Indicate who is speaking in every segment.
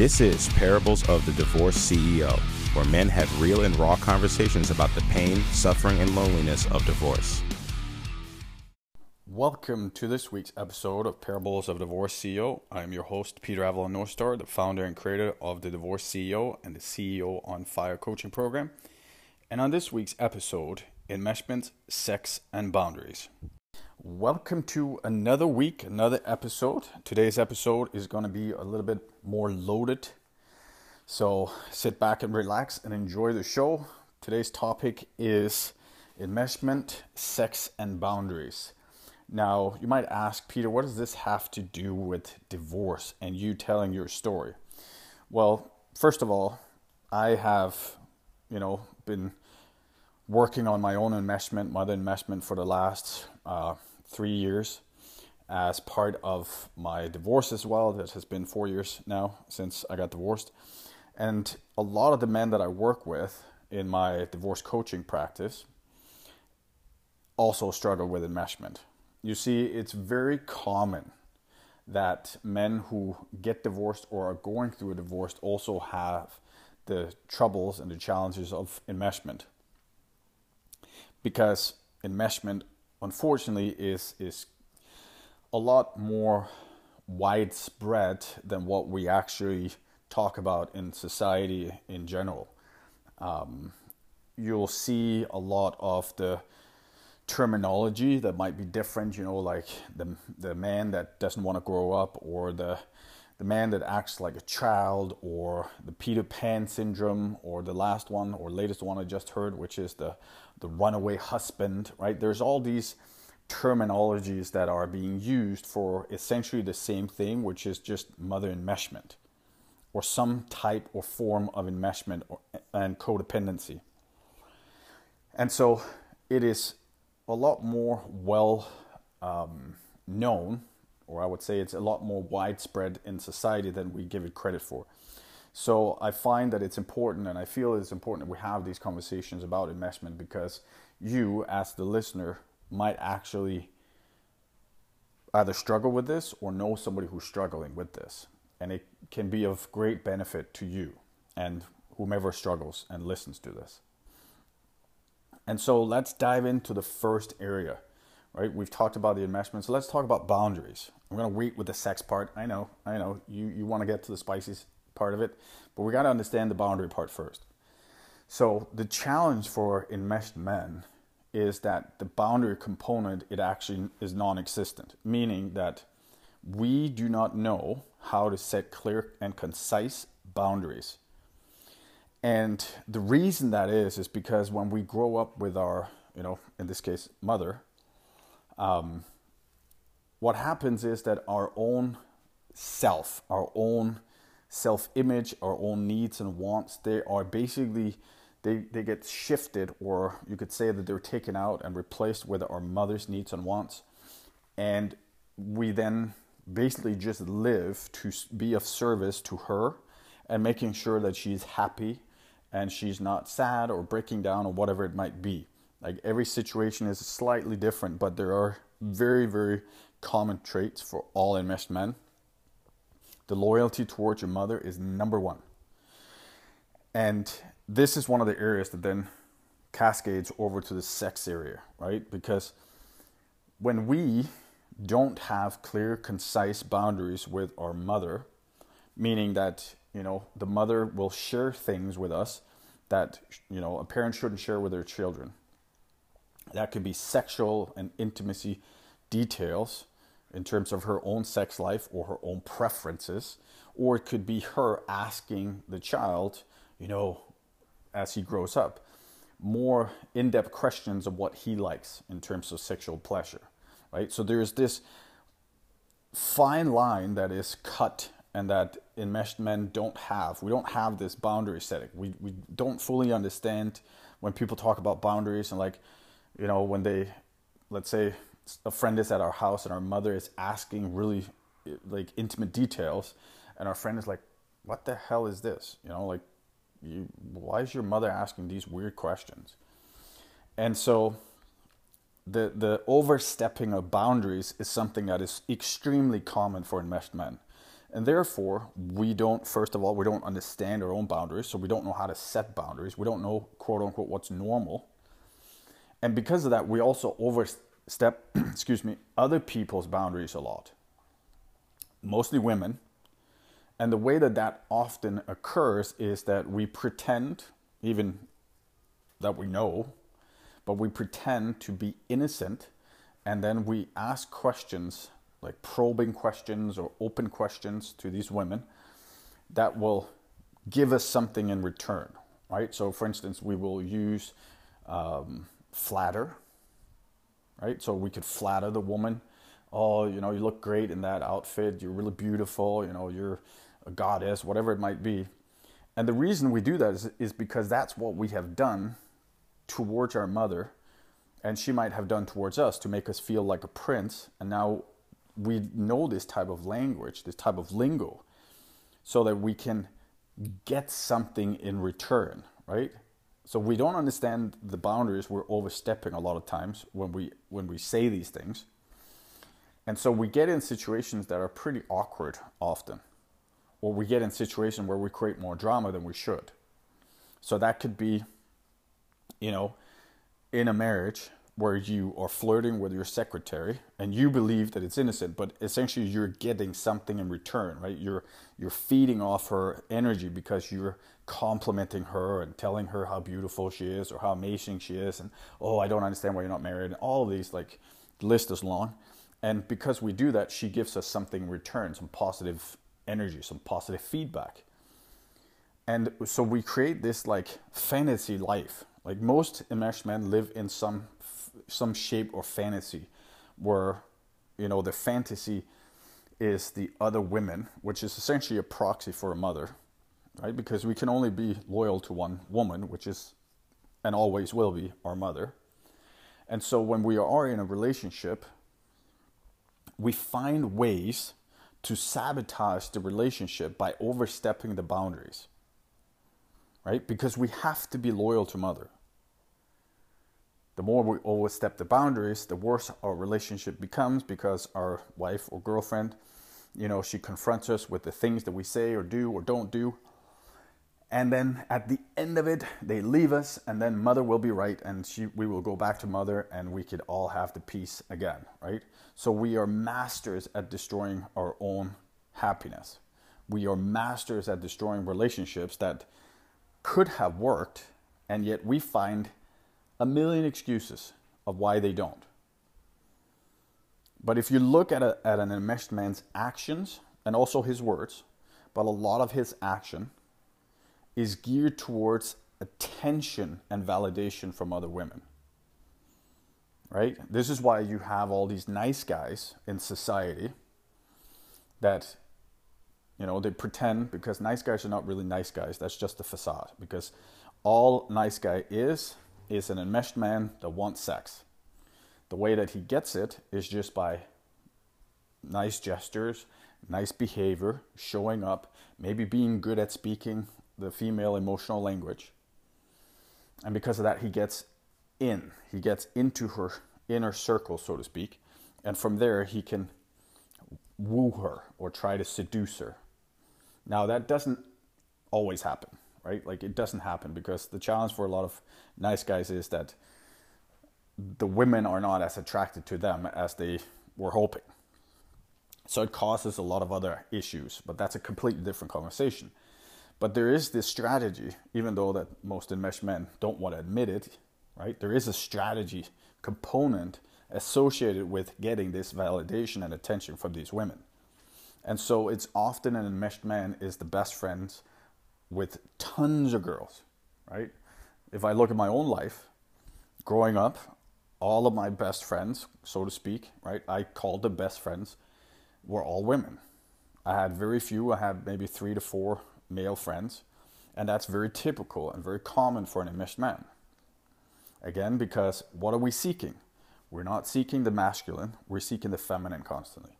Speaker 1: This is Parables of the Divorced CEO, where men have real and raw conversations about the pain, suffering, and loneliness of divorce.
Speaker 2: Welcome to this week's episode of Parables of Divorce CEO. I am your host, Peter Avalon Northstar, the founder and creator of the Divorce CEO and the CEO on Fire coaching program. And on this week's episode, enmeshment, sex, and boundaries. Welcome to another week, another episode. Today's episode is going to be a little bit more loaded. So sit back and relax and enjoy the show. Today's topic is enmeshment, sex, and boundaries. Now, you might ask, Peter, what does this have to do with divorce and you telling your story? Well, first of all, I have, you know, been working on my own enmeshment, mother enmeshment for the last uh, three years as part of my divorce as well. That has been four years now since I got divorced. And a lot of the men that I work with in my divorce coaching practice also struggle with enmeshment. You see, it's very common that men who get divorced or are going through a divorce also have the troubles and the challenges of enmeshment. Because enmeshment unfortunately is is a lot more widespread than what we actually talk about in society in general. Um, you'll see a lot of the terminology that might be different, you know, like the the man that doesn't want to grow up, or the the man that acts like a child, or the Peter Pan syndrome, or the last one or latest one I just heard, which is the the runaway husband, right? There's all these terminologies that are being used for essentially the same thing, which is just mother enmeshment or some type or form of enmeshment or, and codependency. And so it is a lot more well um, known, or I would say it's a lot more widespread in society than we give it credit for. So I find that it's important, and I feel it's important that we have these conversations about enmeshment because you, as the listener, might actually either struggle with this or know somebody who's struggling with this. And it can be of great benefit to you and whomever struggles and listens to this. And so let's dive into the first area, right? We've talked about the enmeshment, so let's talk about boundaries. I'm gonna wait with the sex part. I know, I know, you, you wanna get to the spicy part of it, but we gotta understand the boundary part first. So the challenge for enmeshed men is that the boundary component it actually is non-existent meaning that we do not know how to set clear and concise boundaries and the reason that is is because when we grow up with our you know in this case mother um, what happens is that our own self our own self image our own needs and wants they are basically they, they get shifted, or you could say that they're taken out and replaced with our mother's needs and wants. And we then basically just live to be of service to her and making sure that she's happy and she's not sad or breaking down or whatever it might be. Like every situation is slightly different, but there are very, very common traits for all enmeshed men. The loyalty towards your mother is number one. And this is one of the areas that then cascades over to the sex area, right? Because when we don't have clear, concise boundaries with our mother, meaning that, you know, the mother will share things with us that, you know, a parent shouldn't share with their children. That could be sexual and intimacy details in terms of her own sex life or her own preferences, or it could be her asking the child, you know, as he grows up more in-depth questions of what he likes in terms of sexual pleasure right? So there's this fine line that is cut and that enmeshed men don't have. We don't have this boundary setting. We, we don't fully understand when people talk about boundaries and like you know when they let's say a friend is at our house and our mother is asking really like intimate details and our friend is like what the hell is this you know like you, why is your mother asking these weird questions? And so the the overstepping of boundaries is something that is extremely common for enmeshed men. And therefore, we don't, first of all, we don't understand our own boundaries, so we don't know how to set boundaries. We don't know, quote unquote, what's normal. And because of that, we also overstep, excuse me, other people's boundaries a lot, mostly women. And the way that that often occurs is that we pretend, even that we know, but we pretend to be innocent and then we ask questions like probing questions or open questions to these women that will give us something in return, right? So, for instance, we will use um, flatter, right? So we could flatter the woman. Oh, you know, you look great in that outfit. You're really beautiful. You know, you're a goddess, whatever it might be. And the reason we do that is, is because that's what we have done towards our mother, and she might have done towards us to make us feel like a prince. And now we know this type of language, this type of lingo, so that we can get something in return, right? So we don't understand the boundaries we're overstepping a lot of times when we when we say these things. And so we get in situations that are pretty awkward often. Or we get in situations where we create more drama than we should. So that could be, you know, in a marriage, where you are flirting with your secretary and you believe that it's innocent, but essentially you're getting something in return, right? You're you're feeding off her energy because you're complimenting her and telling her how beautiful she is or how amazing she is and oh I don't understand why you're not married and all these like the list is long. And because we do that, she gives us something in return, some positive energy, some positive feedback. And so we create this like fantasy life. Like most enmeshed men live in some some shape or fantasy where you know the fantasy is the other women which is essentially a proxy for a mother right? Because we can only be loyal to one woman which is and always will be our mother. And so when we are in a relationship we find ways to sabotage the relationship by overstepping the boundaries right? Because we have to be loyal to mother the more we overstep the boundaries, the worse our relationship becomes because our wife or girlfriend, you know, she confronts us with the things that we say or do or don't do. And then at the end of it, they leave us, and then mother will be right, and she, we will go back to mother, and we could all have the peace again, right? So we are masters at destroying our own happiness. We are masters at destroying relationships that could have worked, and yet we find a million excuses of why they don't. But if you look at, a, at an enmeshed man's actions and also his words, but a lot of his action is geared towards attention and validation from other women. Right? This is why you have all these nice guys in society that, you know, they pretend because nice guys are not really nice guys. That's just a facade. Because all nice guy is is an enmeshed man that wants sex. The way that he gets it is just by nice gestures, nice behavior, showing up, maybe being good at speaking the female emotional language. And because of that, he gets in. He gets into her inner circle, so to speak. And from there, he can woo her or try to seduce her. Now, that doesn't always happen right? Like it doesn't happen because the challenge for a lot of nice guys is that the women are not as attracted to them as they were hoping. So it causes a lot of other issues, but that's a completely different conversation. But there is this strategy, even though that most enmeshed men don't want to admit it, right? There is a strategy component associated with getting this validation and attention from these women. And so it's often an enmeshed man is the best friends with tons of girls, right? If I look at my own life, growing up, all of my best friends, so to speak, right? I called the best friends, were all women. I had very few, I had maybe three to four male friends, and that's very typical and very common for an enmeshed man. Again, because what are we seeking? We're not seeking the masculine, we're seeking the feminine constantly.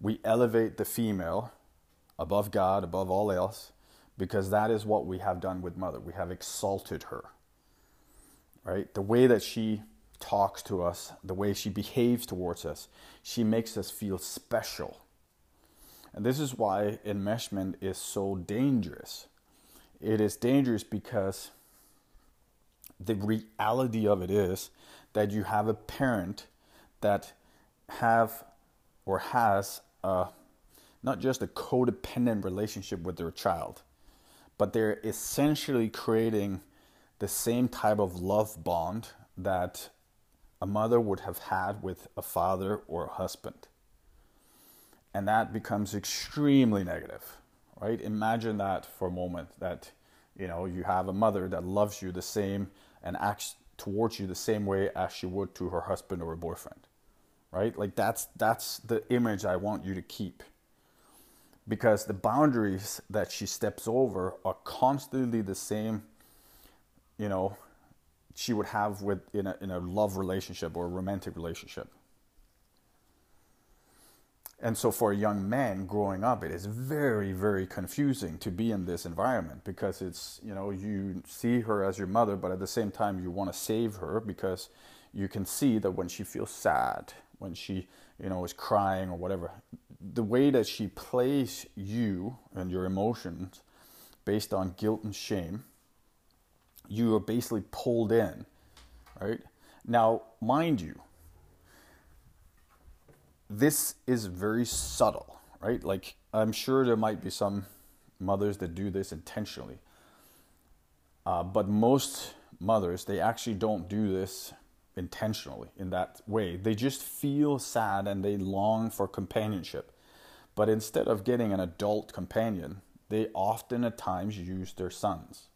Speaker 2: We elevate the female above God, above all else, because that is what we have done with mother. We have exalted her. Right? The way that she talks to us, the way she behaves towards us, she makes us feel special. And this is why enmeshment is so dangerous. It is dangerous because the reality of it is that you have a parent that have or has a, not just a codependent relationship with their child, but they're essentially creating the same type of love bond that a mother would have had with a father or a husband. And that becomes extremely negative, right? Imagine that for a moment that you know you have a mother that loves you the same and acts towards you the same way as she would to her husband or a boyfriend. Right? Like that's that's the image I want you to keep. Because the boundaries that she steps over are constantly the same, you know, she would have with in a in a love relationship or a romantic relationship. And so for a young man growing up, it is very, very confusing to be in this environment because it's, you know, you see her as your mother, but at the same time, you want to save her because you can see that when she feels sad, when she, you know, is crying or whatever, the way that she plays you and your emotions based on guilt and shame, you are basically pulled in, right? Now, mind you, this is very subtle, right? Like, I'm sure there might be some mothers that do this intentionally. Uh, but most mothers, they actually don't do this intentionally in that way. They just feel sad and they long for companionship. But instead of getting an adult companion, they often at times use their sons.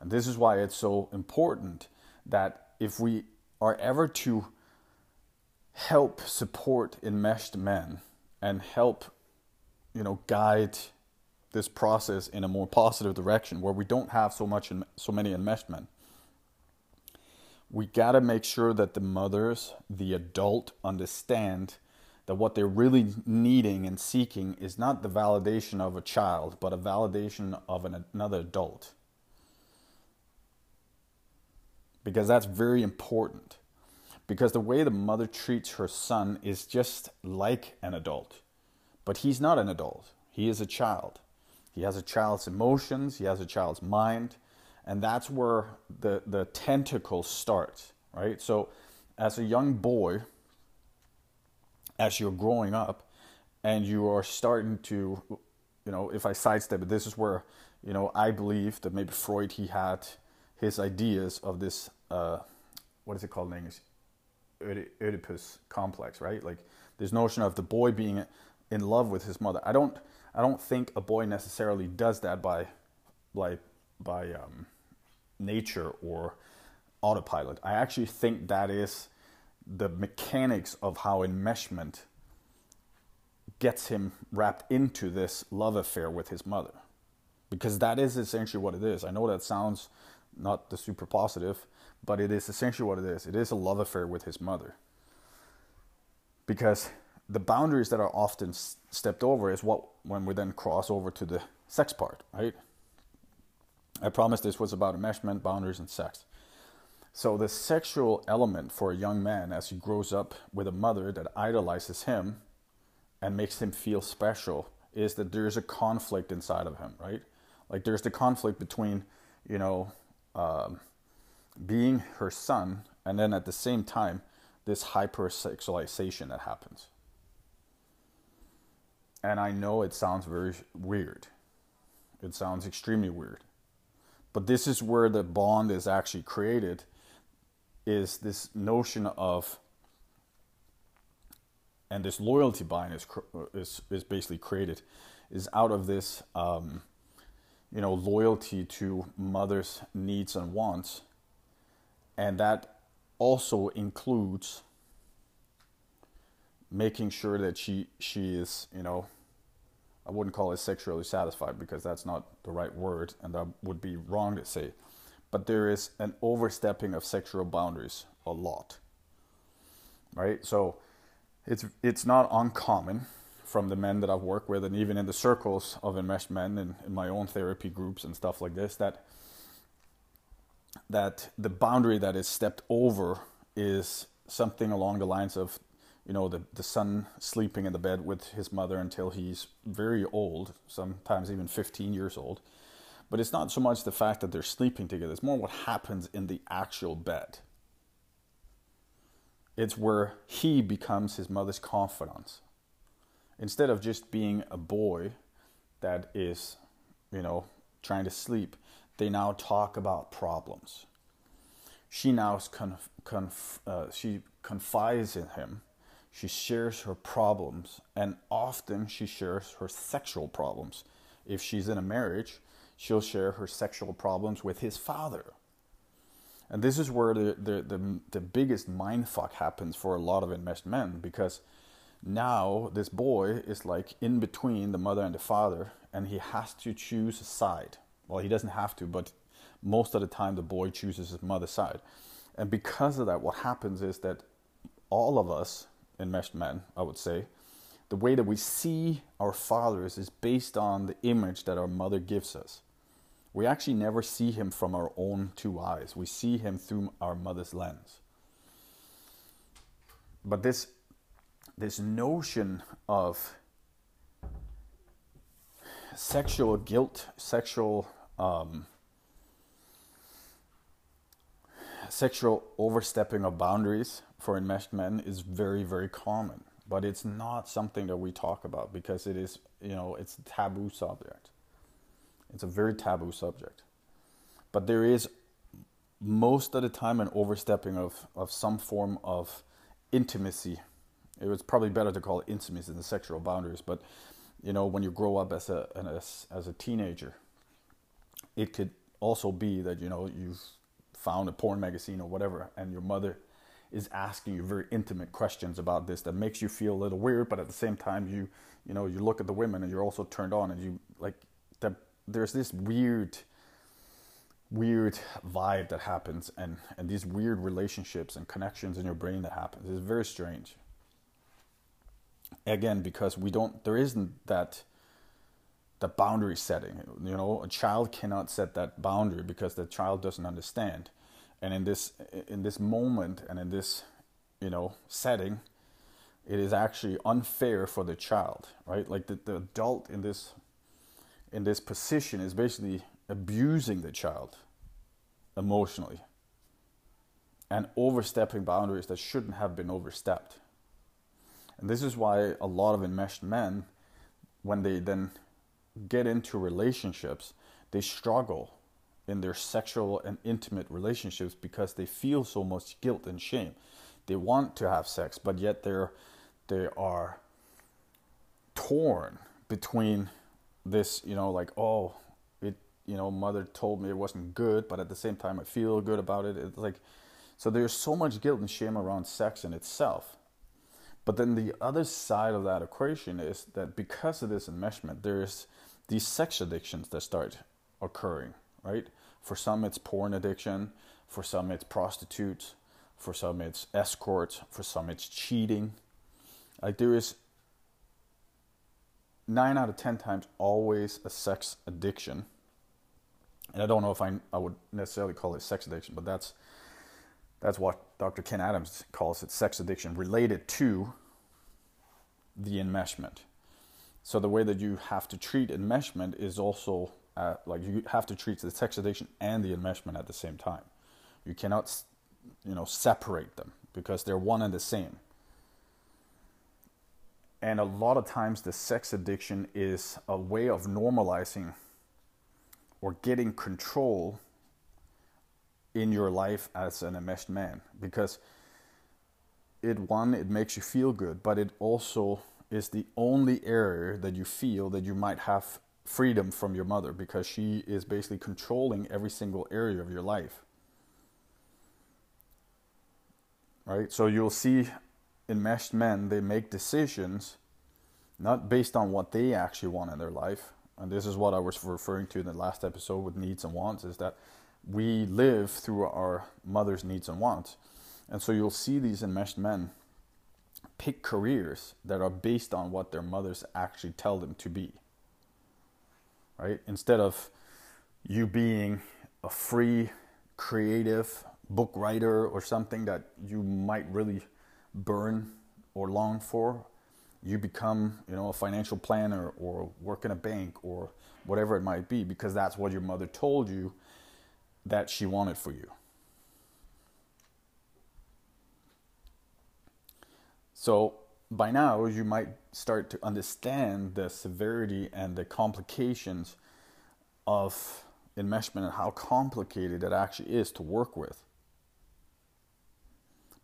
Speaker 2: And this is why it's so important that if we are ever to help support enmeshed men and help you know guide this process in a more positive direction where we don't have so much so many enmeshed men we got to make sure that the mothers the adult understand that what they're really needing and seeking is not the validation of a child but a validation of an, another adult. Because that's very important. Because the way the mother treats her son is just like an adult. But he's not an adult, he is a child. He has a child's emotions, he has a child's mind, and that's where the, the tentacles start, right? So, as a young boy, as you're growing up, and you are starting to, you know, if I sidestep it, this is where, you know, I believe that maybe Freud, he had his ideas of this, uh, what is it called in English? Oedipus complex, right? Like this notion of the boy being in love with his mother. I don't I don't think a boy necessarily does that by like by um, nature or autopilot. I actually think that is the mechanics of how enmeshment gets him wrapped into this love affair with his mother. Because that is essentially what it is. I know that sounds not the super positive, but it is essentially what it is. It is a love affair with his mother. Because the boundaries that are often stepped over is what when we then cross over to the sex part, right? I promised this was about enmeshment, boundaries, and sex. So the sexual element for a young man as he grows up with a mother that idolizes him and makes him feel special is that there's a conflict inside of him, right? Like there's the conflict between, you know, um, being her son, and then at the same time, this hypersexualization that happens. And I know it sounds very weird. It sounds extremely weird. But this is where the bond is actually created is this notion of and this loyalty bind is is is basically created is out of this um, you know loyalty to mother's needs and wants. And that also includes making sure that she she is you know I wouldn't call it sexually satisfied because that's not the right word and that would be wrong to say. But there is an overstepping of sexual boundaries a lot right? So it's it's not uncommon from the men that I've worked with and even in the circles of enmeshed men and in my own therapy groups and stuff like this that that the boundary that is stepped over is something along the lines of you know, the, the son sleeping in the bed with his mother until he's very old, sometimes even 15 years old. But it's not so much the fact that they're sleeping together, it's more what happens in the actual bed. It's where he becomes his mother's confidant. Instead of just being a boy that is, you know, trying to sleep, they now talk about problems. She now conf- conf- uh, she confides in him she shares her problems, and often she shares her sexual problems. If she's in a marriage, she'll share her sexual problems with his father. And this is where the, the, the, the biggest mindfuck happens for a lot of enmeshed men because now this boy is like in between the mother and the father, and he has to choose a side. Well, he doesn't have to, but most of the time the boy chooses his mother's side. And because of that, what happens is that all of us enmeshed men, I would say, the way that we see our fathers is based on the image that our mother gives us. We actually never see him from our own two eyes. We see him through our mother's lens. But this this notion of sexual guilt, sexual um, sexual overstepping of boundaries for enmeshed men is very, very common. But it's not something that we talk about because it is, you know, it's a taboo subject. It's a very taboo subject. But there is most of the time an overstepping of, of some form of intimacy. It was probably better to call it intimacy than sexual boundaries, but you know, when you grow up as a as, as a teenager, it could also be that you know you've found a porn magazine or whatever, and your mother is asking you very intimate questions about this that makes you feel a little weird, but at the same time, you you know you look at the women and you're also turned on, and you like that. There's this weird, weird vibe that happens, and and these weird relationships and connections in your brain that happens. It's very strange. Again, because we don't, there isn't that the boundary setting. You know, a child cannot set that boundary because the child doesn't understand. And in this in this moment and in this, you know, setting, it is actually unfair for the child, right? Like the, the adult in this in this position is basically abusing the child emotionally and overstepping boundaries that shouldn't have been overstepped. And this is why a lot of enmeshed men, when they then get into relationships, they struggle in their sexual and intimate relationships because they feel so much guilt and shame. They want to have sex, but yet they're they are torn between this, you know, like oh, it, you know, mother told me it wasn't good, but at the same time I feel good about it. It's like so there's so much guilt and shame around sex in itself. But then the other side of that equation is that because of this enmeshment, there's these sex addictions that start occurring, right? For some, it's porn addiction. For some, it's prostitutes. For some, it's escorts. For some, it's cheating. Like there is nine out of ten times always a sex addiction. And I don't know if I, I would necessarily call it sex addiction, but that's that's what Dr. Ken Adams calls it sex addiction related to the enmeshment. So the way that you have to treat enmeshment is also uh, like you have to treat the sex addiction and the enmeshment at the same time. You cannot, you know, separate them because they're one and the same. And a lot of times, the sex addiction is a way of normalizing or getting control in your life as an enmeshed man because it one it makes you feel good but it also is the only area that you feel that you might have freedom from your mother because she is basically controlling every single area of your life. Right? So you'll see enmeshed men, they make decisions not based on what they actually want in their life. And this is what I was referring to in the last episode with needs and wants is that we live through our mother's needs and wants. And so you'll see these enmeshed men pick careers that are based on what their mothers actually tell them to be. Right? Instead of you being a free, creative book writer or something that you might really burn or long for, you become, you know, a financial planner or work in a bank or whatever it might be because that's what your mother told you that she wanted for you. So by now, you might start to understand the severity and the complications of enmeshment and how complicated it actually is to work with.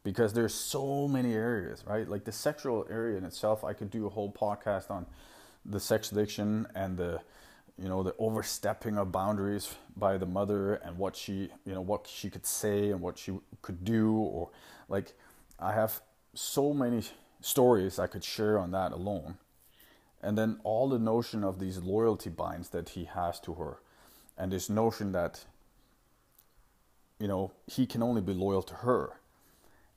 Speaker 2: Because there's so many areas, right? Like the sexual area in itself, I could do a whole podcast on the sex addiction and the you know the overstepping of boundaries by the mother and what she you know what she could say and what she could do or like i have so many stories i could share on that alone. And then all the notion of these loyalty binds that he has to her and this notion that you know he can only be loyal to her.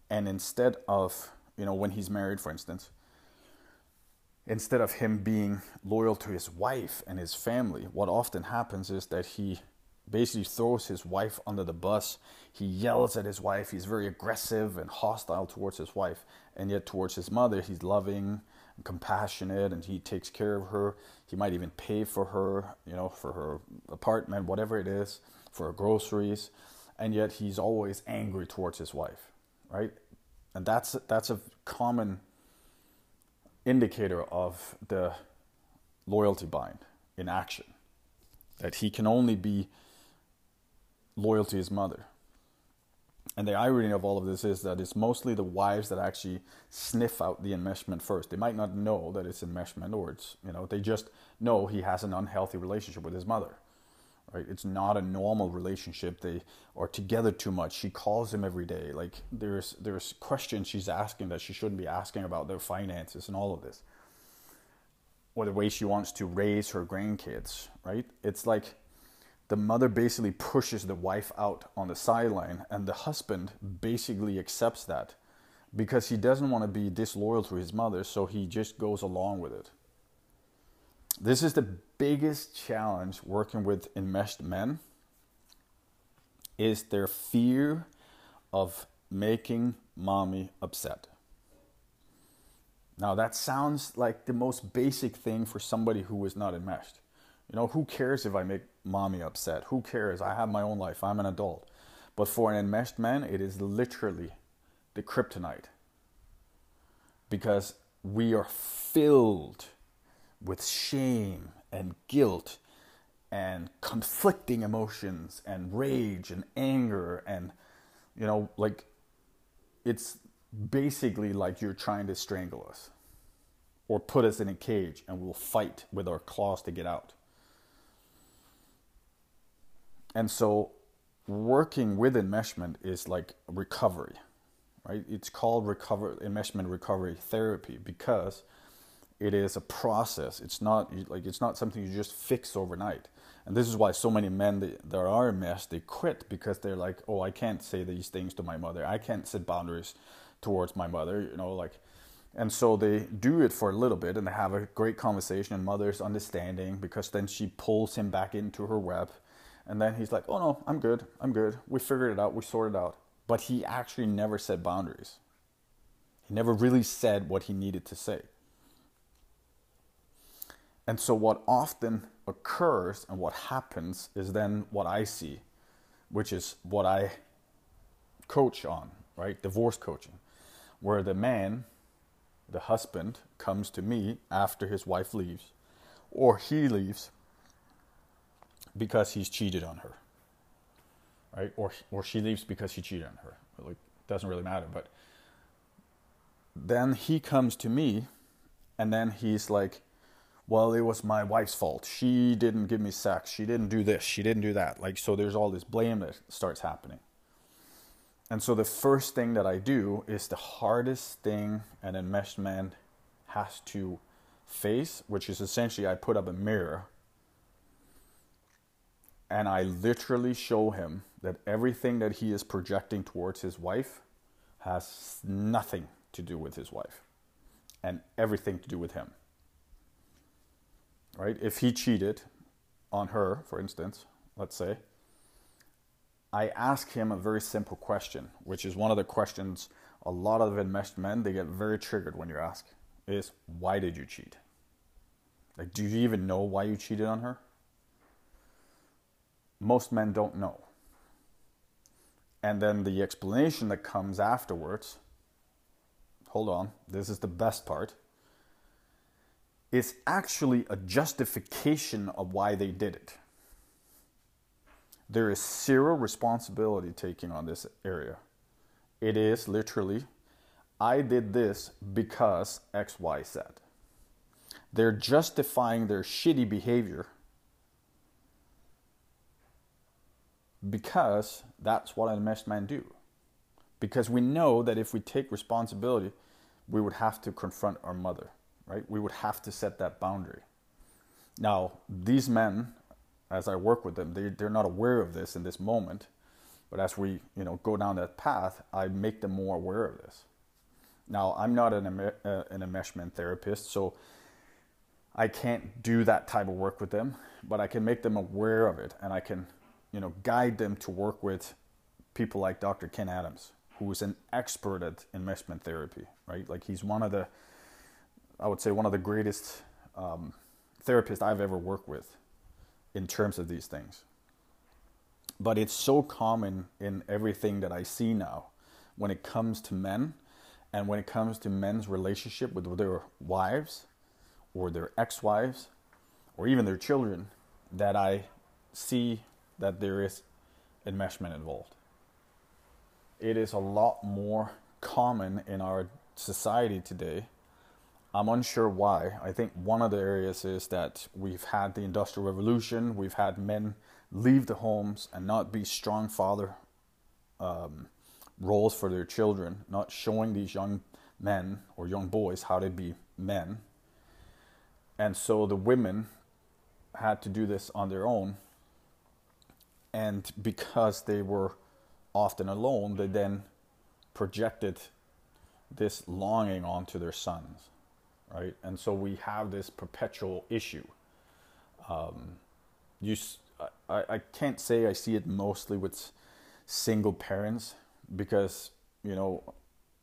Speaker 2: And instead of you know when he's married for instance instead of him being loyal to his wife and his family, what often happens is that he basically throws his wife under the bus. He yells at his wife. He's very aggressive and hostile towards his wife. And yet, towards his mother, he's loving and compassionate and he takes care of her. He might even pay for her, you know, for her apartment, whatever it is, for her groceries. And yet, he's always angry towards his wife, right? And that's, that's a common indicator of the loyalty bind in action. That he can only be loyal to his mother. And the irony of all of this is that it's mostly the wives that actually sniff out the enmeshment first. They might not know that it's enmeshment or it's, you know, they just know he has an unhealthy relationship with his mother right? It's not a normal relationship. They are together too much. She calls him every day. Like there's there's questions she's asking that she shouldn't be asking about their finances and all of this. Or the way she wants to raise her grandkids, right? It's like the mother basically pushes the wife out on the sideline and the husband basically accepts that because he doesn't want to be disloyal to his mother, so he just goes along with it. This is the biggest challenge working with enmeshed men is their fear of making mommy upset. Now that sounds like the most basic thing for somebody who is not enmeshed. You know, who cares if I make mommy upset? Who cares? I have my own life. I'm an adult. But for an enmeshed man, it is literally the kryptonite. Because we are filled with shame and guilt and conflicting emotions and rage and anger and you know like it's basically like you're trying to strangle us or put us in a cage and we'll fight with our claws to get out and so working with enmeshment is like recovery right it's called recover enmeshment recovery therapy because it is a process. It's not like it's not something you just fix overnight. And this is why so many men that, that are enmeshed they quit because they're like, oh, I can't say these things to my mother. I can't set boundaries towards my mother. You know, like, and so they do it for a little bit and they have a great conversation. And mother's understanding because then she pulls him back into her web, and then he's like, oh no, I'm good. I'm good. We figured it out. We sorted it out. But he actually never set boundaries. He never really said what he needed to say. And so, what often occurs and what happens is then what I see, which is what I coach on, right? Divorce coaching, where the man, the husband, comes to me after his wife leaves, or he leaves because he's cheated on her, right? Or, or she leaves because he cheated on her. Like, doesn't really matter. But then he comes to me, and then he's like, well, it was my wife's fault. She didn't give me sex. She didn't do this. She didn't do that. Like, so there's all this blame that starts happening. And so the first thing that I do is the hardest thing an enmeshed man has to face, which is essentially I put up a mirror and I literally show him that everything that he is projecting towards his wife has nothing to do with his wife and everything to do with him right? If he cheated on her, for instance, let's say, I ask him a very simple question, which is one of the questions a lot of enmeshed men they get very triggered when you ask is why did you cheat? Like, do you even know why you cheated on her? Most men don't know. And then the explanation that comes afterwards hold on, this is the best part, is actually a justification of why they did it. There is zero responsibility taking on this area. It is literally, I did this because XY said. They're justifying their shitty behavior because that's what an enmeshed men do. Because we know that if we take responsibility, we would have to confront our mother, right? We would have to set that boundary. Now, these men, as I work with them, they, they're not aware of this in this moment. But as we, you know, go down that path, I make them more aware of this. Now, I'm not an, uh, an enmeshment therapist, so I can't do that type of work with them, but I can make them aware of it and I can, you know, guide them to work with people like Dr. Ken Adams, who is an expert at enmeshment therapy, right? Like he's one of the, I would say, one of the greatest um, therapists I've ever worked with in terms of these things. But it's so common in everything that I see now when it comes to men and when it comes to men's relationship with their wives or their ex wives or even their children that I see that there is enmeshment involved. It is a lot more common in our society today. I'm unsure why. I think one of the areas is that we've had the Industrial Revolution, we've had men leave the homes and not be strong father um, roles for their children, not showing these young men or young boys how to be men and so the women had to do this on their own. And because they were often alone, they then projected this longing onto their sons, right? And so we have this perpetual issue. Um, you, I, I can't say I see it mostly with single parents because, you know,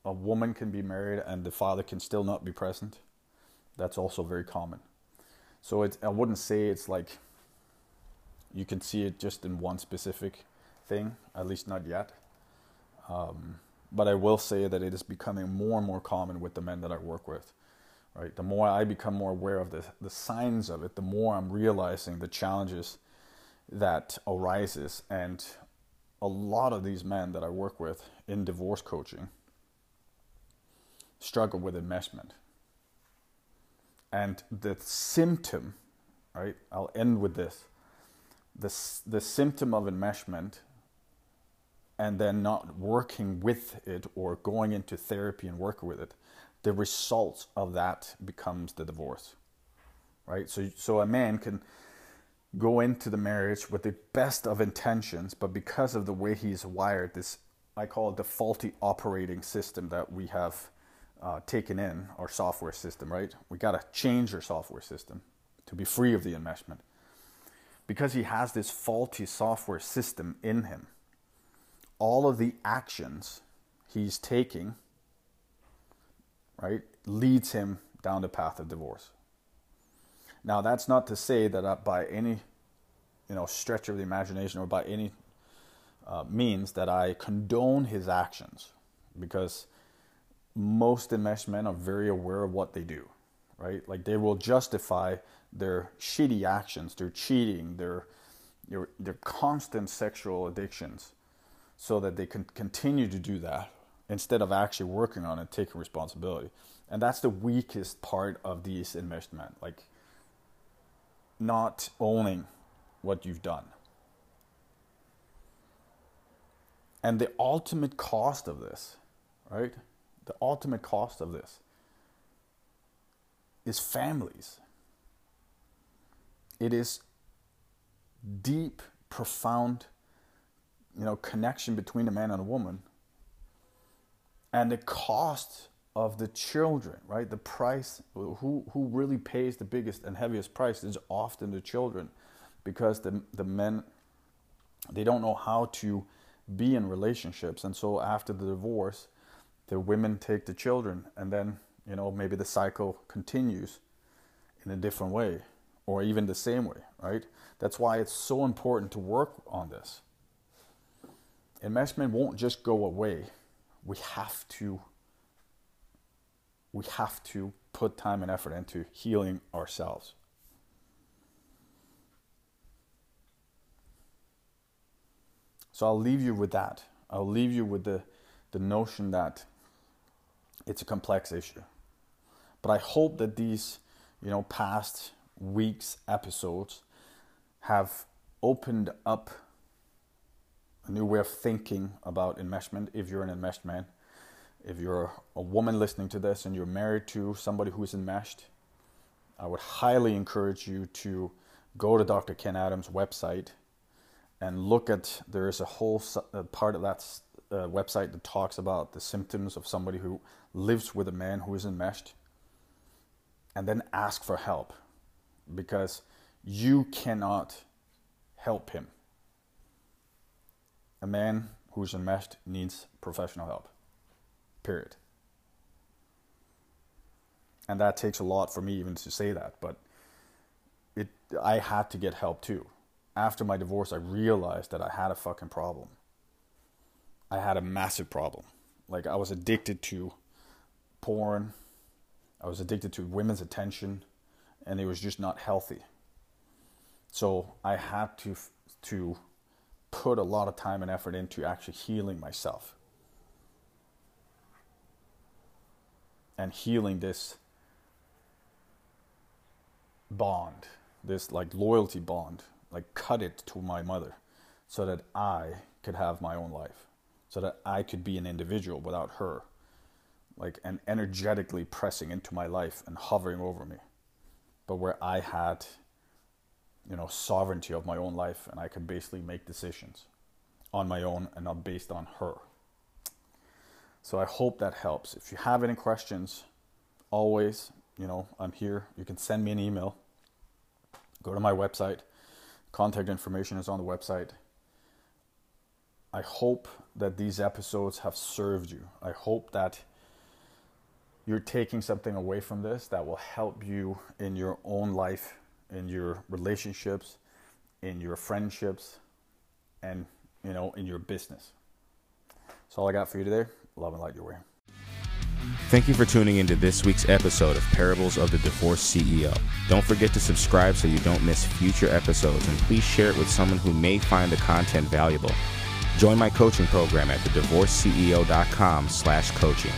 Speaker 2: a woman can be married and the father can still not be present. That's also very common. So it's, I wouldn't say it's like you can see it just in one specific thing, at least not yet. Um, but I will say that it is becoming more and more common with the men that I work with. Right, the more I become more aware of the the signs of it, the more I'm realizing the challenges that arises, and a lot of these men that I work with in divorce coaching struggle with enmeshment and the symptom, right? I'll end with this. The, the symptom of enmeshment and then not working with it or going into therapy and working with it, the result of that becomes the divorce, right? So, so a man can go into the marriage with the best of intentions, but because of the way he's wired, this I call it the faulty operating system that we have uh, taken in our software system, right? We got to change our software system to be free of the enmeshment. Because he has this faulty software system in him, all of the actions he's taking, right, leads him down the path of divorce. Now, that's not to say that uh, by any, you know, stretch of the imagination or by any uh, means that I condone his actions, because most enmeshed men are very aware of what they do, right? Like they will justify their shitty actions, their cheating, their their, their constant sexual addictions, so that they can continue to do that instead of actually working on it, taking responsibility. And that's the weakest part of these men, like not owning what you've done. And the ultimate cost of this, right? the ultimate cost of this is families. It is deep, profound, you know, connection between a man and a woman. And the cost of the children, right? The price, who, who really pays the biggest and heaviest price is often the children because the, the men, they don't know how to be in relationships. And so after the divorce, the women take the children, and then you know maybe the cycle continues in a different way, or even the same way, right? That's why it's so important to work on this. Enmeshment won't just go away. We have to we have to put time and effort into healing ourselves. So I'll leave you with that. I'll leave you with the, the notion that it's a complex issue. But I hope that these, you know, past weeks episodes have opened up a new way of thinking about enmeshment if you're an enmeshed man. If you're a woman listening to this and you're married to somebody who is enmeshed, I would highly encourage you to go to Dr. Ken Adams' website and look at there is a whole part of that uh, website that talks about the symptoms of somebody who lives with a man who is enmeshed and then ask for help because you cannot help him a man who's enmeshed needs professional help period and that takes a lot for me even to say that but it i had to get help too after my divorce, I realized that I had a fucking problem. I had a massive problem. Like, I was addicted to porn, I was addicted to women's attention, and it was just not healthy. So, I had to, to put a lot of time and effort into actually healing myself and healing this bond, this like loyalty bond like cut it to my mother so that I could have my own life, so that I could be an individual without her, like and energetically pressing into my life and hovering over me, but where I had, you know, sovereignty of my own life and I could basically make decisions on my own and not based on her. So I hope that helps. If you have any questions, always, you know, I'm here. You can send me an email. Go to my website, Contact information is on the website. I hope that these episodes have served you. I hope that you're taking something away from this that will help you in your own life, in your relationships, in your friendships, and you know, in your business. That's all I got for you today. Love and light your way.
Speaker 1: Thank you for tuning into this week's episode of Parables of the Divorced CEO. Don't forget to subscribe so you don't miss future episodes, and please share it with someone who may find the content valuable. Join my coaching program at thedivorceceo.com slash coaching.